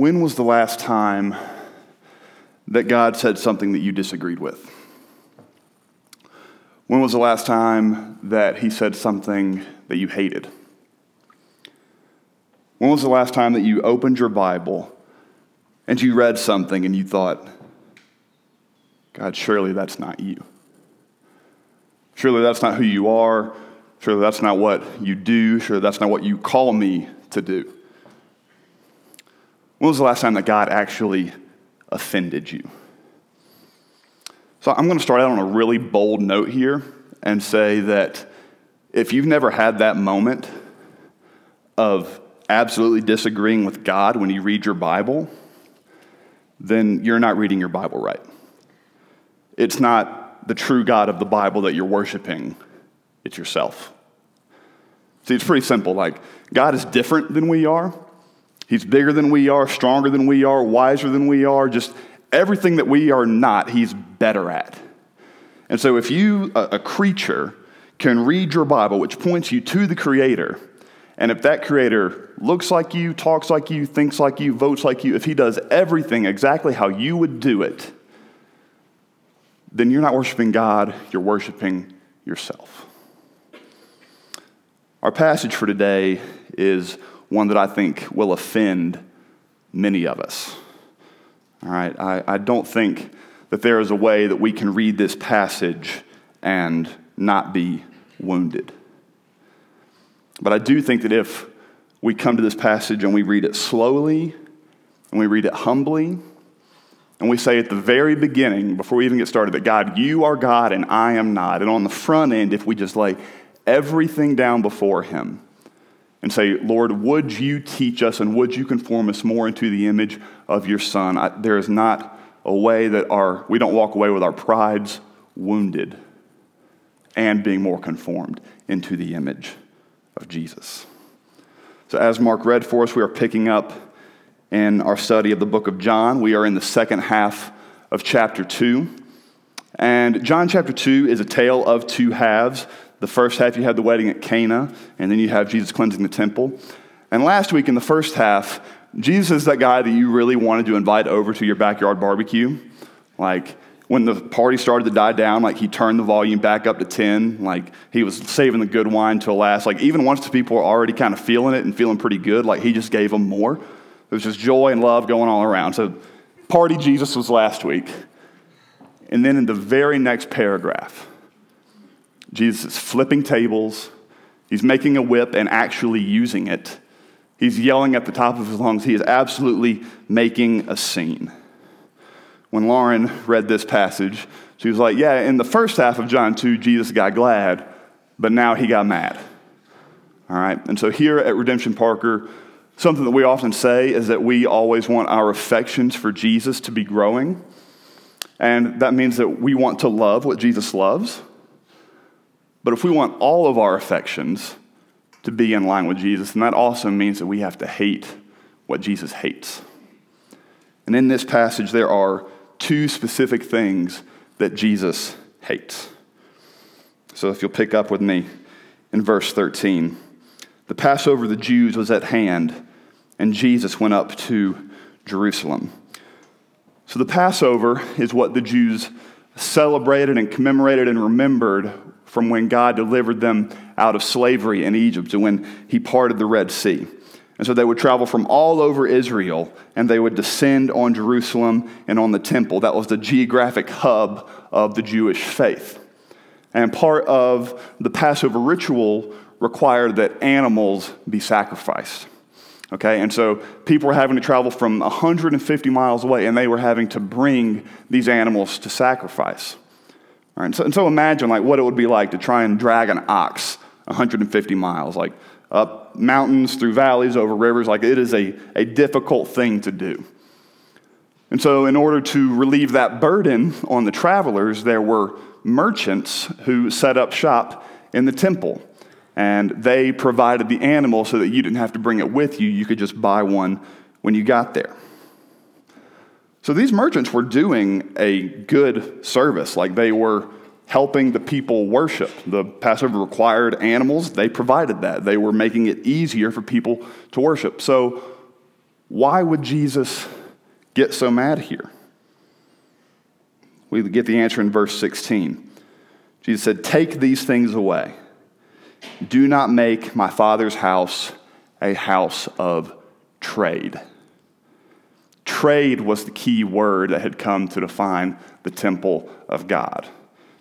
When was the last time that God said something that you disagreed with? When was the last time that He said something that you hated? When was the last time that you opened your Bible and you read something and you thought, God, surely that's not you? Surely that's not who you are. Surely that's not what you do. Surely that's not what you call me to do. When was the last time that God actually offended you? So I'm going to start out on a really bold note here and say that if you've never had that moment of absolutely disagreeing with God when you read your Bible, then you're not reading your Bible right. It's not the true God of the Bible that you're worshiping, it's yourself. See, it's pretty simple. Like, God is different than we are. He's bigger than we are, stronger than we are, wiser than we are, just everything that we are not, he's better at. And so if you, a, creature, can read your Bible, which points you to the Creator, and if that Creator looks like you, talks like you, thinks like you, votes like you, if he does everything exactly how you would do it, then you're not worshiping God, you're worshiping yourself. Our passage for today is one that I think will offend many of us. All right, I, I don't think that there is a way that we can read this passage and not be wounded. But I do think that if we come to this passage and we read it slowly and we read it humbly, and we say at the very beginning, before we even get started, that God, you are God and I am not. And on the front end, if we just lay everything down before Him, and say, Lord, would you teach us and would you conform us more into the image of your Son? I, there is not a way that our, we don't walk away with our prides wounded and being more conformed into the image of Jesus. So, as Mark read for us, we are picking up in our study of the book of John. We are in the second half of chapter 2. And John chapter 2 is a tale of two halves. The first half, you had the wedding at Cana, and then you have Jesus cleansing the temple. And last week, in the first half, Jesus is that guy that you really wanted to invite over to your backyard barbecue. Like, when the party started to die down, like he turned the volume back up to 10. Like he was saving the good wine till last. Like even once the people were already kind of feeling it and feeling pretty good, like he just gave them more. It was just joy and love going all around. So party Jesus was last week. And then in the very next paragraph, Jesus is flipping tables, he's making a whip and actually using it. He's yelling at the top of his lungs. He is absolutely making a scene. When Lauren read this passage, she was like, Yeah, in the first half of John 2, Jesus got glad, but now he got mad. All right, and so here at Redemption Parker, something that we often say is that we always want our affections for Jesus to be growing. And that means that we want to love what Jesus loves. But if we want all of our affections to be in line with Jesus, then that also means that we have to hate what Jesus hates. And in this passage, there are two specific things that Jesus hates. So if you'll pick up with me in verse 13, the Passover of the Jews was at hand, and Jesus went up to Jerusalem. So the Passover is what the Jews celebrated and commemorated and remembered from when God delivered them out of slavery in Egypt and when he parted the Red Sea. And so they would travel from all over Israel and they would descend on Jerusalem and on the temple. That was the geographic hub of the Jewish faith. And part of the Passover ritual required that animals be sacrificed. Okay, and so people were having to travel from 150 miles away and they were having to bring these animals to sacrifice. All right, and so, and so imagine like what it would be like to try and drag an ox 150 miles, like up mountains, through valleys, over rivers. Like it is a, a difficult thing to do. And so, in order to relieve that burden on the travelers, there were merchants who set up shop in the temple. And they provided the animal so that you didn't have to bring it with you. You could just buy one when you got there. So these merchants were doing a good service, like they were helping the people worship. The Passover required animals, they provided that. They were making it easier for people to worship. So why would Jesus get so mad here? We get the answer in verse 16. Jesus said, Take these things away. Do not make my father's house a house of trade. Trade was the key word that had come to define the temple of God.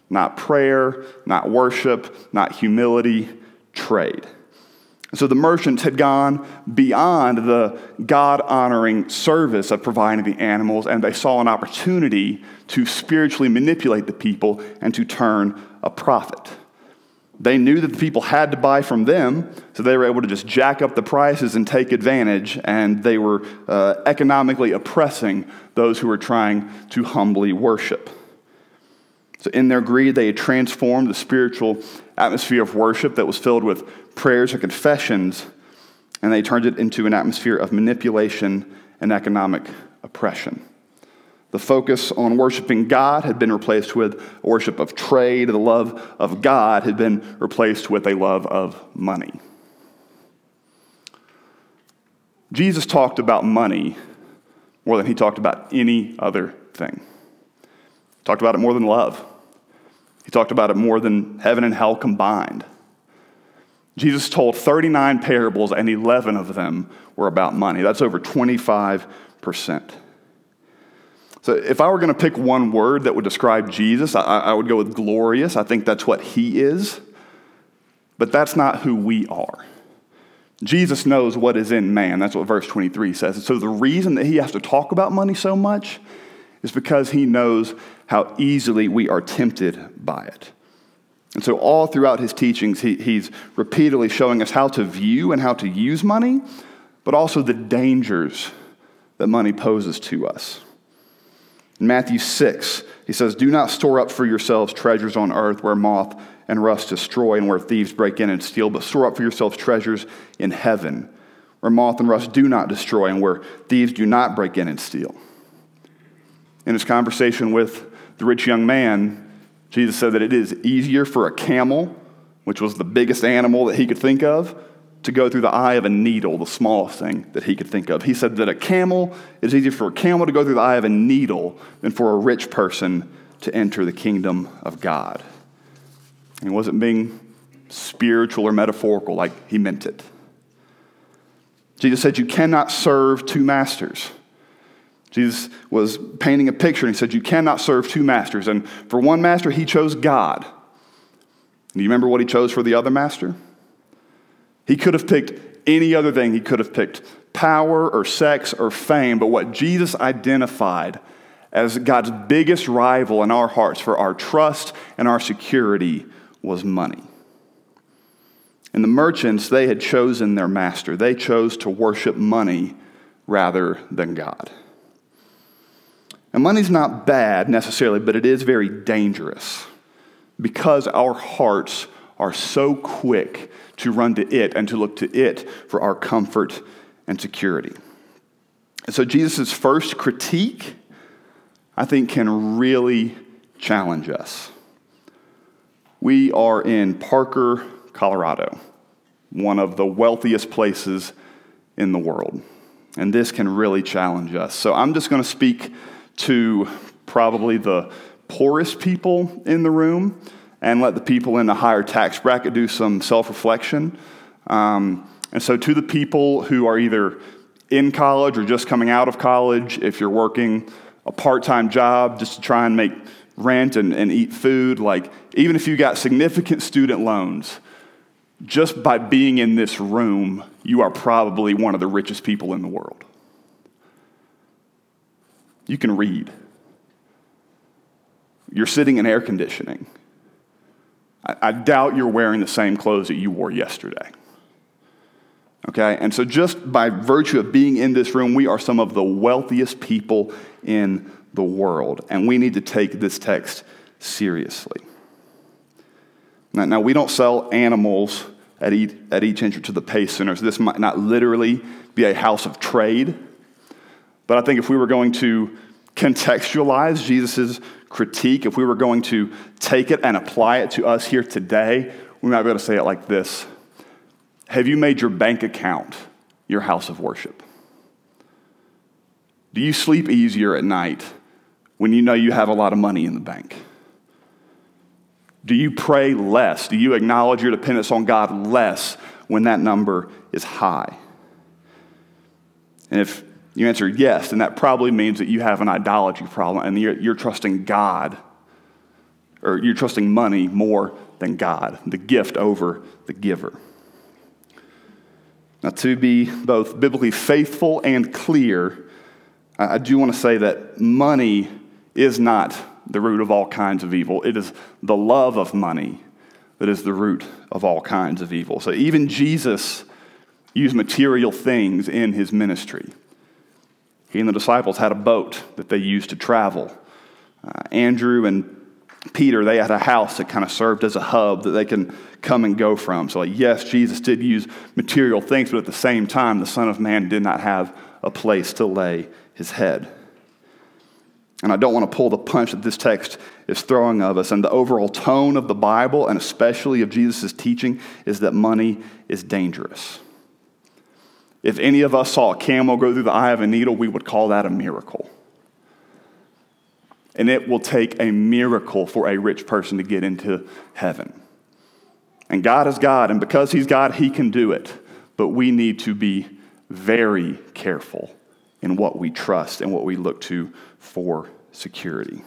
Not prayer, not worship, not humility, trade. So the merchants had gone beyond the God honoring service of providing the animals, and they saw an opportunity to spiritually manipulate the people and to turn a profit. They knew that the people had to buy from them, so they were able to just jack up the prices and take advantage, and they were uh, economically oppressing those who were trying to humbly worship. So, in their greed, they had transformed the spiritual atmosphere of worship that was filled with prayers and confessions, and they turned it into an atmosphere of manipulation and economic oppression. The focus on worshiping God had been replaced with worship of trade. The love of God had been replaced with a love of money. Jesus talked about money more than he talked about any other thing. He talked about it more than love. He talked about it more than heaven and hell combined. Jesus told 39 parables, and 11 of them were about money. That's over 25%. So, if I were going to pick one word that would describe Jesus, I, I, would go with glorious. I think that's what he is. But that's not who we are. Jesus knows what is in man. That's what verse 23 says. And so, the reason that he has to talk about money so much is because he knows how easily we are tempted by it. And so, all throughout his teachings, he, he's repeatedly showing us how to view and how to use money, but also the dangers that money poses to us. In Matthew 6, he says, Do not store up for yourselves treasures on earth where moth and rust destroy and where thieves break in and steal, but store up for yourselves treasures in heaven where moth and rust do not destroy and where thieves do not break in and steal. In his conversation with the rich young man, Jesus said that it is easier for a camel, which was the biggest animal that he could think of, to go through the eye of a needle, the smallest thing that he could think of. He said that a camel, it's easier for a camel to go through the eye of a needle than for a rich person to enter the kingdom of God. And he wasn't being spiritual or metaphorical, like he meant it. Jesus said, You cannot serve two masters. Jesus was painting a picture and he said, You cannot serve two masters. And for one master, he chose God. Do you remember what he chose for the other master? He could have picked any other thing. He could have picked power or sex or fame. But what Jesus identified as God's biggest rival in our hearts for our trust and our security was money. And the merchants, they had chosen their master. They chose to worship money rather than God. And money's not bad necessarily, but it is very dangerous because our hearts are so quick to run to it and to look to it for our comfort and security. And so, Jesus' first critique, I think, can really challenge us. We are in Parker, Colorado, one of the wealthiest places in the world. And this can really challenge us. So, I'm just going to speak to probably the poorest people in the room and let the people in the higher tax bracket do some self reflection. Um, and so, to the people who are either in college or just coming out of college, if you're working a part time job just to try and make rent and, and eat food, like even if you got significant student loans, just by being in this room, you are probably one of the richest people in the world. You can read. You're sitting in air conditioning. I, I doubt you're wearing the same clothes that you wore yesterday. Okay? And so, just by virtue of being in this room, we are some of the wealthiest people in the world. And we need to take this text seriously. Now, now we don't sell animals at each, at each entrance to the pay centers. This might not literally be a house of trade. But I think if we were going to contextualize Jesus' critique, if we were going to take it and apply it to us here today, we might be able to say it like this Have you made your bank account your house of worship? Do you sleep easier at night when you know you have a lot of money in the bank? Do you pray less? Do you acknowledge your dependence on God less when that number is high? And if you answer yes, then that probably means that you have an idolatry problem and you're, you're trusting God, or you're trusting money more than God, the gift over the giver. Now, to be both biblically faithful and clear, I do want to say that money is not the root of all kinds of evil. It is the love of money that is the root of all kinds of evil. So even Jesus used material things in his ministry. He and the disciples had a boat that they used to travel. Uh, Andrew and Peter, they had a house that kind of served as a hub that they can come and go from. So, like, yes, Jesus did use material things, but at the same time, the Son of Man did not have a place to lay his head. And I don't want to pull the punch that this text is throwing of us. And the overall tone of the Bible, and especially of Jesus' teaching, is that money is dangerous. If any of us saw a camel go through the eye of a needle, we would call that a miracle. And it will take a miracle for a rich person to get into heaven. And God is God, and because He's God, He can do it. But we need to be very careful in what we trust and what we look to for security.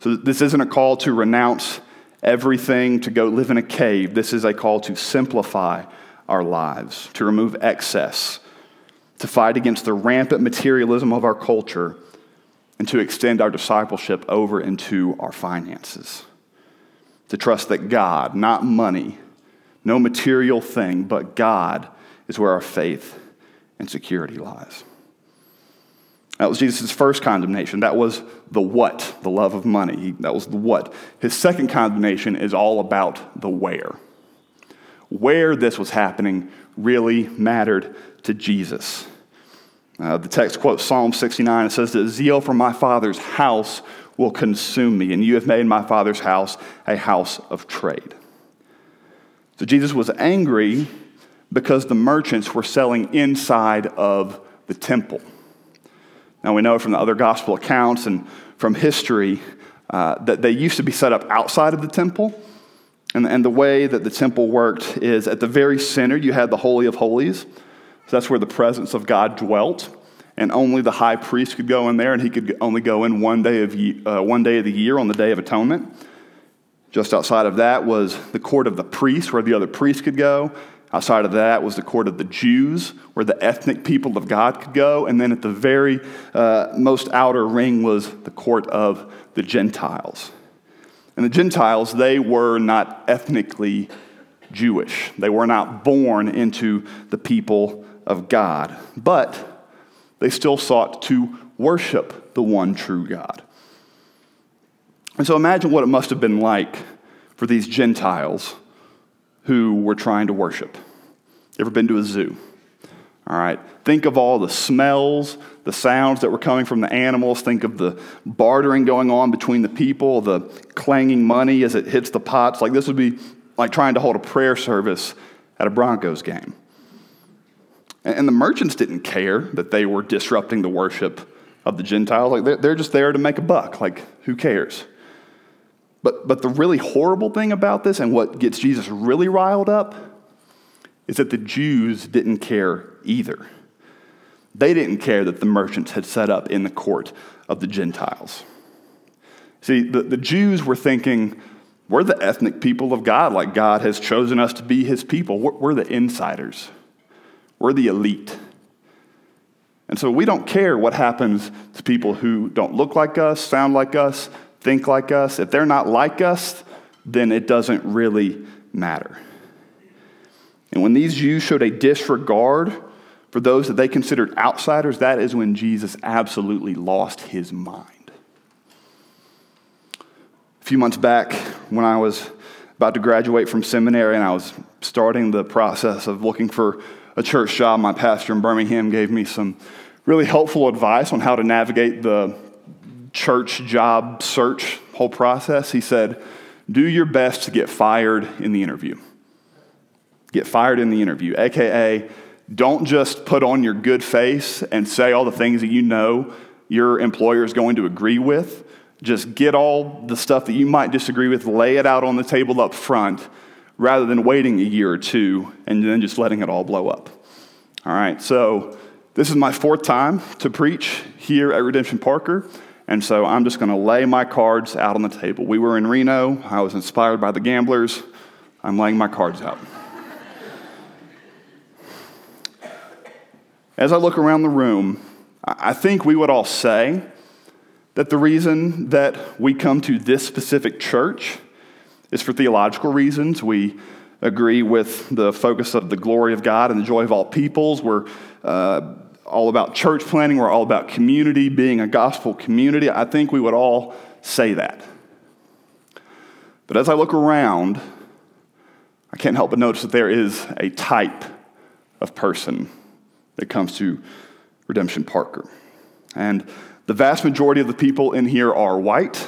So, this isn't a call to renounce everything, to go live in a cave. This is a call to simplify our lives, to remove excess, to fight against the rampant materialism of our culture, and to extend our discipleship over into our finances. To trust that God, not money, no material thing, but God is where our faith and security lies. That was Jesus' first condemnation. That was the what, the love of money. that was the what. His second condemnation is all about the where where this was happening really mattered to Jesus. Uh, the text quotes Psalm 69. It says that zeal for my Father's house will consume me, and you have made my Father's house a house of trade. So Jesus was angry because the merchants were selling inside of the temple. Now we know from the other gospel accounts and from history uh, that they used to be set up outside of the temple and, and the way that the temple worked is at the very center, you had the Holy of Holies. So that's where the presence of God dwelt. And only the high priest could go in there, and he could only go in one day of, uh, one day of the year on the Day of Atonement. Just outside of that was the court of the priests, where the other priests could go. Outside of that was the court of the Jews, where the ethnic people of God could go. And then at the very uh, most outer ring was the court of the Gentiles. And the Gentiles, they were not ethnically Jewish. They were not born into the people of God, but they still sought to worship the one true God. And so imagine what it must have been like for these Gentiles who were trying to worship. Ever been to a zoo? All right. Think of all the smells, the sounds that were coming from the animals. Think of the bartering going on between the people, the clanging money as it hits the pots. Like this would be like trying to hold a prayer service at a Broncos game. And the merchants didn't care that they were disrupting the worship of the Gentiles. Like they're just there to make a buck. Like who cares? But, but the really horrible thing about this and what gets Jesus really riled up is that the Jews didn't care either. They didn't care that the merchants had set up in the court of the Gentiles. See, the, the Jews were thinking, we're the ethnic people of God, like God has chosen us to be his people. We're, we're the insiders, we're the elite. And so we don't care what happens to people who don't look like us, sound like us, think like us. If they're not like us, then it doesn't really matter. And when these Jews showed a disregard for those that they considered outsiders, that is when Jesus absolutely lost his mind. A few months back, when I was about to graduate from seminary and I was starting the process of looking for a church job, my pastor in Birmingham gave me some really helpful advice on how to navigate the church job search whole process. He said, Do your best to get fired in the interview get fired in the interview, aka don't just put on your good face and say all the things that you know your employer is going to agree with. Just get all the stuff that you might disagree with, lay it out on the table up front, rather than waiting a year or two and then just letting it all blow up. All right, so this is my fourth time to preach here at Redemption Parker. And so I'm just going to lay my cards out on the table. We were in Reno. I was inspired by the gamblers. I'm laying my cards out. As I look around the room, I think we would all say that the reason that we come to this specific church is for theological reasons. We agree with the focus of the glory of God and the joy of all peoples. We're uh, all about church planting, we're all about community, being a gospel community. I think we would all say that. But as I look around, I can't help but notice that there is a type of person that comes to Redemption Parker. And the vast majority of the people in here are white,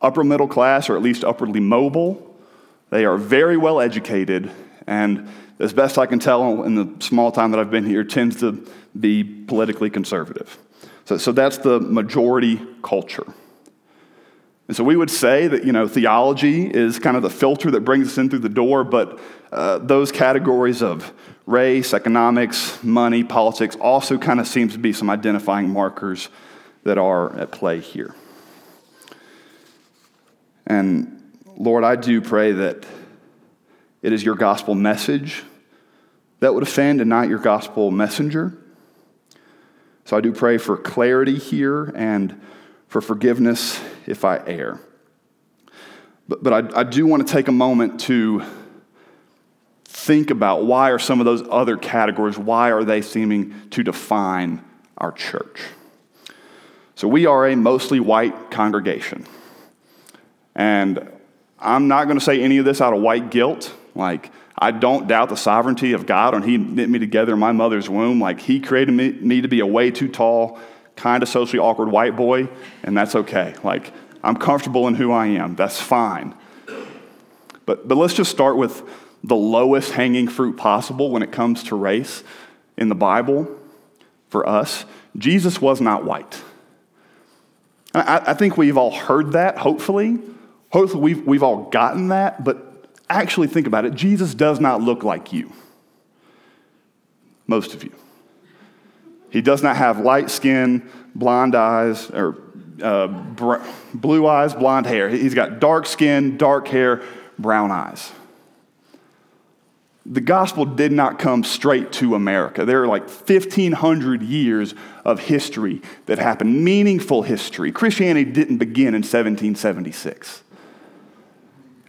upper middle class, or at least upwardly mobile. They are very well educated, and as best I can tell in the small time that I've been here, tends to be politically conservative. So, so that's the majority culture. And so we would say that, you know, theology is kind of the filter that brings us in through the door, but uh, those categories of race, economics, money, politics also kind of seems to be some identifying markers that are at play here. And Lord, I do pray that it is your gospel message that would offend and not your gospel messenger. So I do pray for clarity here and for forgiveness if I err. But, but I, I do want to take a moment to think about why are some of those other categories, why are they seeming to define our church? So we are a mostly white congregation. And I'm not going to say any of this out of white guilt. Like, I don't doubt the sovereignty of God when He knit me together in my mother's womb. Like, He created me, me to be a way too tall, kind of socially awkward white boy, and that's okay. Like, I'm comfortable in who I am. That's fine. But, but let's just start with the lowest hanging fruit possible when it comes to race in the Bible for us. Jesus was not white. I, I think we've all heard that, hopefully. Hopefully, we've, we've all gotten that, but actually think about it, Jesus does not look like you. Most of you. He does not have light skin, blonde eyes, or uh, br- blue eyes, blonde hair. He's got dark skin, dark hair, brown eyes. The gospel did not come straight to America. There are like 1,500 years of history that happened, meaningful history. Christianity didn't begin in 1776.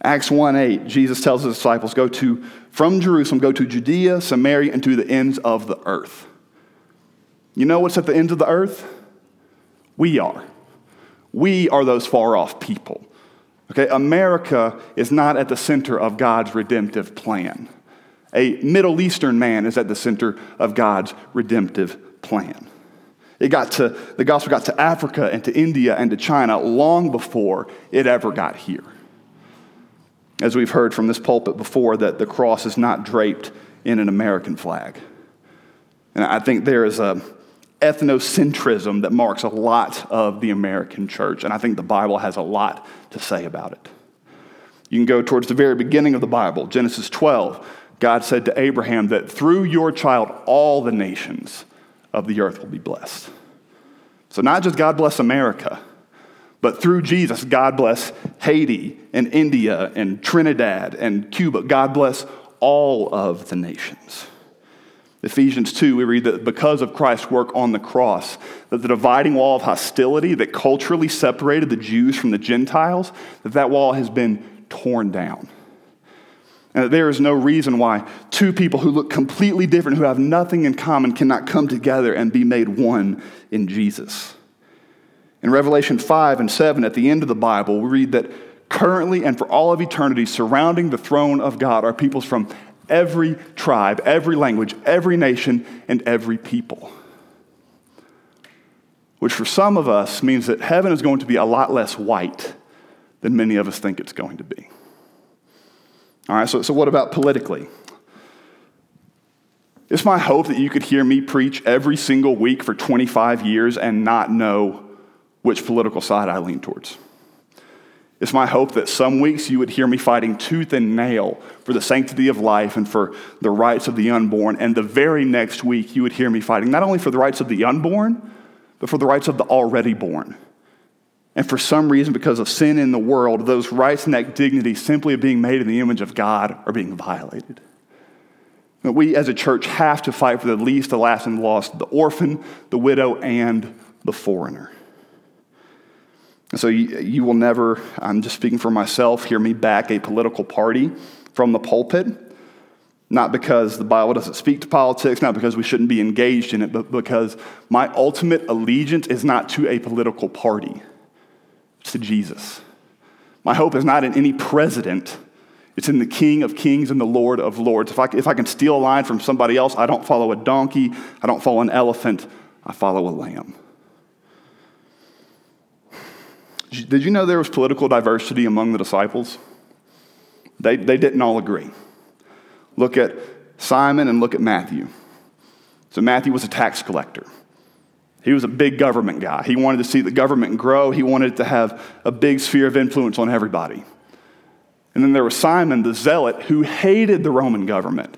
Acts 1 8, Jesus tells his disciples, Go to, from Jerusalem, go to Judea, Samaria, and to the ends of the earth. You know what's at the ends of the earth? We are. We are those far off people. Okay, America is not at the center of God's redemptive plan. A Middle Eastern man is at the center of God's redemptive plan. It got to, the gospel got to Africa and to India and to China long before it ever got here. As we've heard from this pulpit before, that the cross is not draped in an American flag. And I think there is a ethnocentrism that marks a lot of the American church, and I think the Bible has a lot to say about it. You can go towards the very beginning of the Bible, Genesis 12. God said to Abraham that through your child, all the nations of the earth will be blessed. So, not just God bless America, but through Jesus, God bless Haiti and India and Trinidad and Cuba. God bless all of the nations. Ephesians 2, we read that because of Christ's work on the cross, that the dividing wall of hostility that culturally separated the Jews from the Gentiles, that that wall has been torn down. And that there is no reason why two people who look completely different, who have nothing in common, cannot come together and be made one in Jesus. In Revelation 5 and 7, at the end of the Bible, we read that currently and for all of eternity, surrounding the throne of God are peoples from every tribe, every language, every nation, and every people. Which for some of us means that heaven is going to be a lot less white than many of us think it's going to be. All right, so, so what about politically? It's my hope that you could hear me preach every single week for 25 years and not know which political side I lean towards. It's my hope that some weeks you would hear me fighting tooth and nail for the sanctity of life and for the rights of the unborn. And the very next week you would hear me fighting not only for the rights of the unborn, but for the rights of the already born. And for some reason, because of sin in the world, those rights and that dignity simply of being made in the image of God are being violated. We as a church have to fight for the least, the last, and the lost, the orphan, the widow, and the foreigner. And so you, you will never, I'm just speaking for myself, hear me back a political party from the pulpit. Not because the Bible doesn't speak to politics, not because we shouldn't be engaged in it, but because my ultimate allegiance is not to a political party, it's to Jesus. My hope is not in any president, it's in the King of Kings and the Lord of Lords. If I, if I can steal a line from somebody else, I don't follow a donkey, I don't follow an elephant, I follow a lamb. Did you know there was political diversity among the disciples? They, they didn't all agree. Look at Simon and look at Matthew. So, Matthew was a tax collector. He was a big government guy. He wanted to see the government grow, he wanted to have a big sphere of influence on everybody. And then there was Simon, the zealot, who hated the Roman government.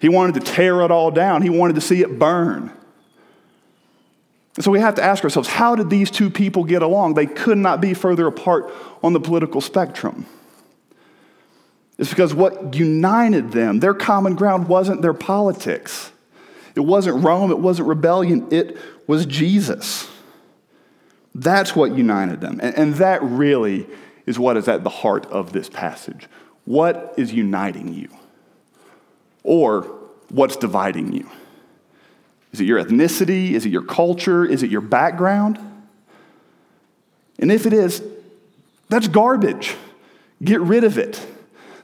He wanted to tear it all down, he wanted to see it burn. And So we have to ask ourselves how did these two people get along? They could not be further apart on the political spectrum. It's because what united them, their common ground wasn't their politics. It wasn't Rome, it wasn't rebellion, it was Jesus. That's what united them. And, that really is what is at the heart of this passage. What is uniting you? Or what's dividing you? Is it your ethnicity? Is it your culture? Is it your background? And if it is, that's garbage. Get rid of it.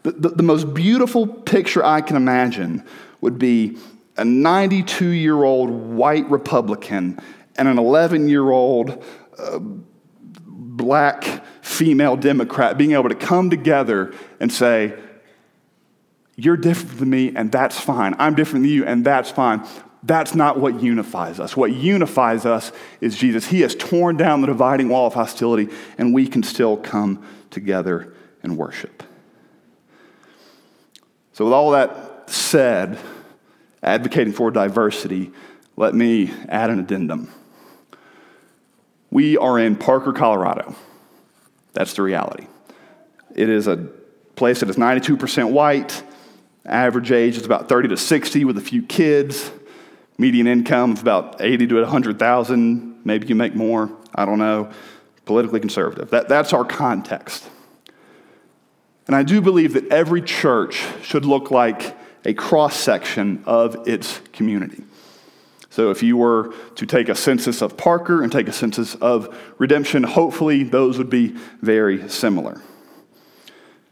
The, the, the most beautiful picture I can imagine would be a 92 year old white Republican and an 11 year old uh, black female Democrat being able to come together and say, You're different than me, and that's fine. I'm different than you, and that's fine. That's not what unifies us. What unifies us is Jesus. He has torn down the dividing wall of hostility, and we can still come together and worship. So, with all that said, advocating for diversity, let me add an addendum. We are in Parker, Colorado. That's the reality. It is a place that is 92% white. Average age is about 30 to 60 with a few kids. Median income of about 80 to 100,000. Maybe you make more. I don't know. Politically conservative. That, that's our context. And I do believe that every church should look like a cross section of its community. So if you were to take a census of Parker and take a census of Redemption, hopefully those would be very similar.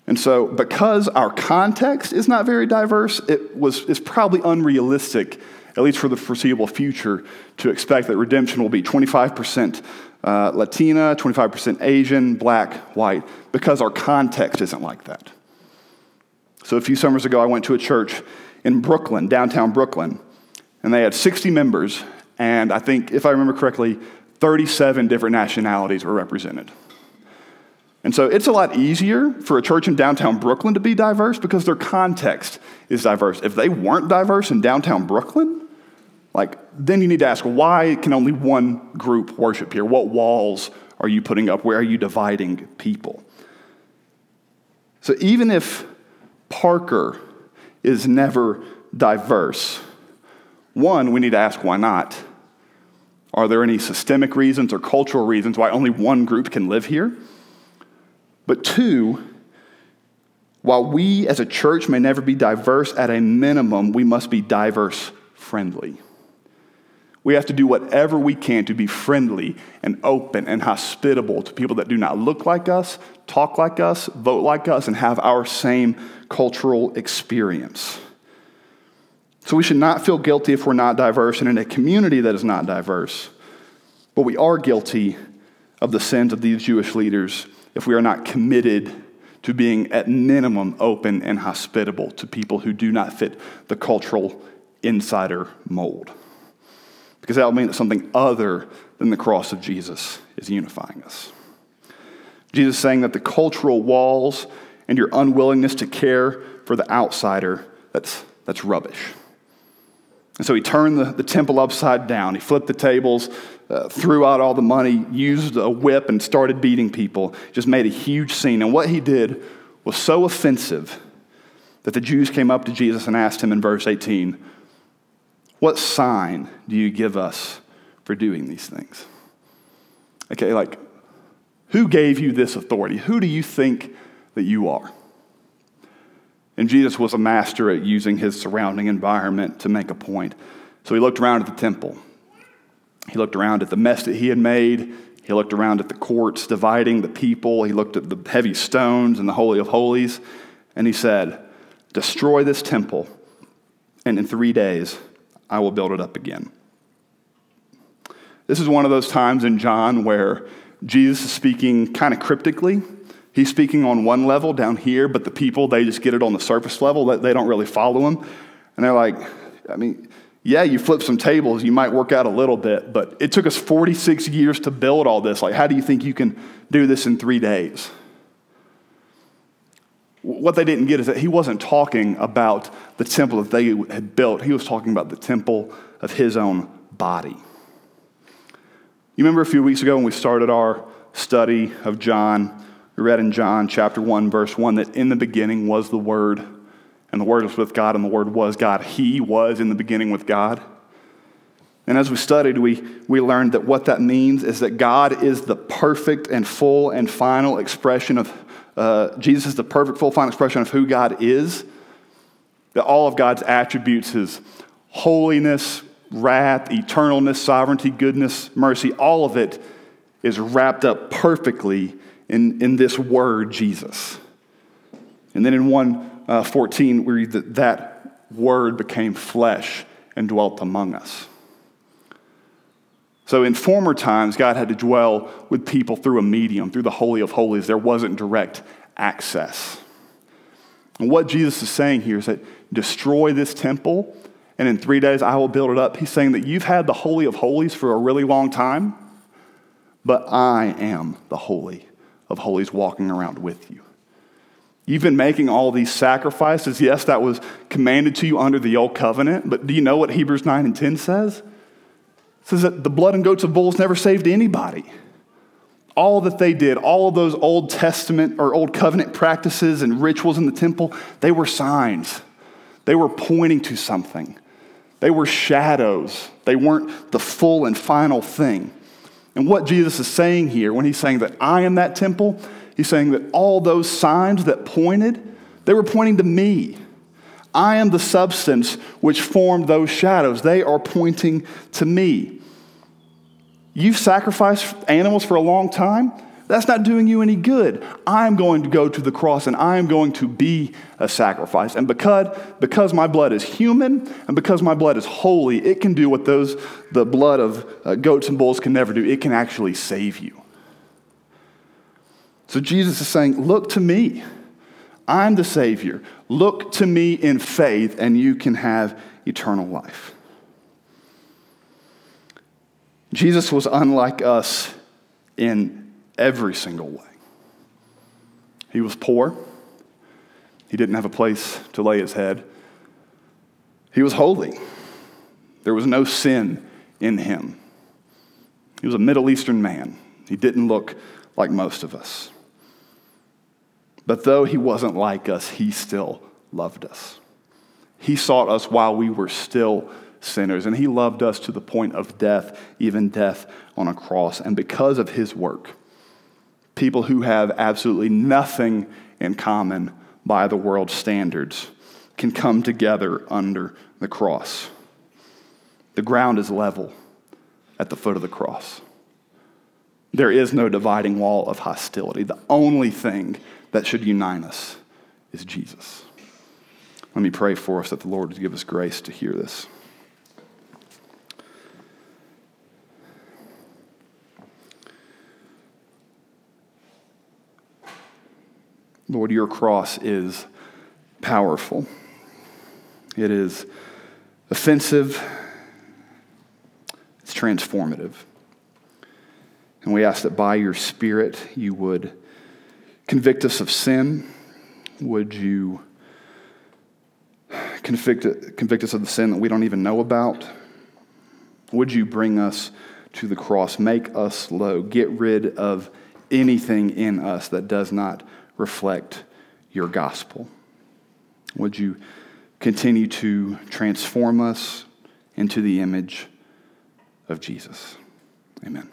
And so, because our context is not very diverse, it was, it's probably unrealistic, at least for the foreseeable future, to expect that redemption will be 25% uh, Latina, 25% Asian, black, white, because our context isn't like that. So, a few summers ago, I went to a church in Brooklyn, downtown Brooklyn, and they had 60 members, and I think, if I remember correctly, 37 different nationalities were represented. And so it's a lot easier for a church in downtown Brooklyn to be diverse because their context is diverse. If they weren't diverse in downtown Brooklyn, like then you need to ask why can only one group worship here? What walls are you putting up? Where are you dividing people? So even if Parker is never diverse, one, we need to ask why not. Are there any systemic reasons or cultural reasons why only one group can live here? But two, while we as a church may never be diverse, at a minimum, we must be diverse friendly. We have to do whatever we can to be friendly and open and hospitable to people that do not look like us, talk like us, vote like us, and have our same cultural experience. So we should not feel guilty if we're not diverse and in a community that is not diverse. But we are guilty of the sins of these Jewish leaders if we are not committed to being, at minimum, open and hospitable to people who do not fit the cultural insider mold. Because that will mean that something other than the cross of Jesus is unifying us. Jesus saying that the cultural walls and your unwillingness to care for the outsider, that's, that's rubbish. And so he turned the, the temple upside down. He flipped the tables, uh, threw out all the money, used a whip, and started beating people. Just made a huge scene. And what he did was so offensive that the Jews came up to Jesus and asked him in verse 18, What sign do you give us for doing these things? Okay, like, who gave you this authority? Who do you think that you are? And Jesus was a master at using his surrounding environment to make a point. So he looked around at the temple. He looked around at the mess that he had made. He looked around at the courts dividing the people. He looked at the heavy stones and the Holy of Holies. And he said, Destroy this temple, and in three days I will build it up again. This is one of those times in John where Jesus is speaking kind of cryptically He's speaking on one level down here, but the people, they just get it on the surface level. They don't really follow him. And they're like, I mean, yeah, you flip some tables, you might work out a little bit, but it took us 46 years to build all this. Like, how do you think you can do this in three days? What they didn't get is that he wasn't talking about the temple that they had built, he was talking about the temple of his own body. You remember a few weeks ago when we started our study of John? We read in John chapter 1, verse 1 that in the beginning was the Word, and the Word was with God, and the Word was God. He was in the beginning with God. And as we studied, we, we learned that what that means is that God is the perfect and full and final expression of, uh, Jesus is the perfect, full, final expression of who God is. That all of God's attributes, his holiness, wrath, eternalness, sovereignty, goodness, mercy, all of it is wrapped up perfectly in, in this word, Jesus. And then in 114, uh, we read that that word became flesh and dwelt among us. So in former times, God had to dwell with people through a medium, through the Holy of Holies. There wasn't direct access. And what Jesus is saying here is that destroy this temple, and in three days I will build it up. He's saying that you've had the Holy of Holies for a really long time, but I am the Holy of holies walking around with you. You've been making all these sacrifices. Yes, that was commanded to you under the old covenant, but do you know what Hebrews 9 and 10 says? Says that the blood and goats of bulls never saved anybody. All that they did, all of those Old Testament or Old Covenant practices and rituals in the temple, they were signs. They were pointing to something. They were shadows. They weren't the full and final thing. And what Jesus is saying here, when he's saying that I am that temple, he's saying that all those signs that pointed, they were pointing to me. I am the substance which formed those shadows. They are pointing to me. You've sacrificed animals for a long time. That's not doing you any good. I'm going to go to the cross and I am going to be a sacrifice. And because, because my blood is human and because my blood is holy, it can do what those, the blood of uh, goats and bulls can never do. It can actually save you. So Jesus is saying, Look to me. I'm the Savior. Look to me in faith, and you can have eternal life. Jesus was unlike us in every single way. He was poor. He didn't have a place to lay his head. He was holy. There was no sin in him. He was a Middle Eastern man. He didn't look like most of us. But though he wasn't like us, he still loved us. He sought us while we were still sinners, and he loved us to the point of death, even death on a cross. And because of his work, people who have absolutely nothing in common by the world's standards can come together under the cross. The ground is level at the foot of the cross. There is no dividing wall of hostility. The only thing that should unite us is Jesus. Let me pray for us that the Lord would give us grace to hear this. Lord, your cross is powerful. It is offensive, it's transformative. And we ask that by your Spirit you would convict us of sin. Would you convict, convict us of the sin that we don't even know about? Would you bring us to the cross? Make us low. Get rid of anything in us that does not reflect your gospel. Would you continue to transform us into the image of Jesus? Amen.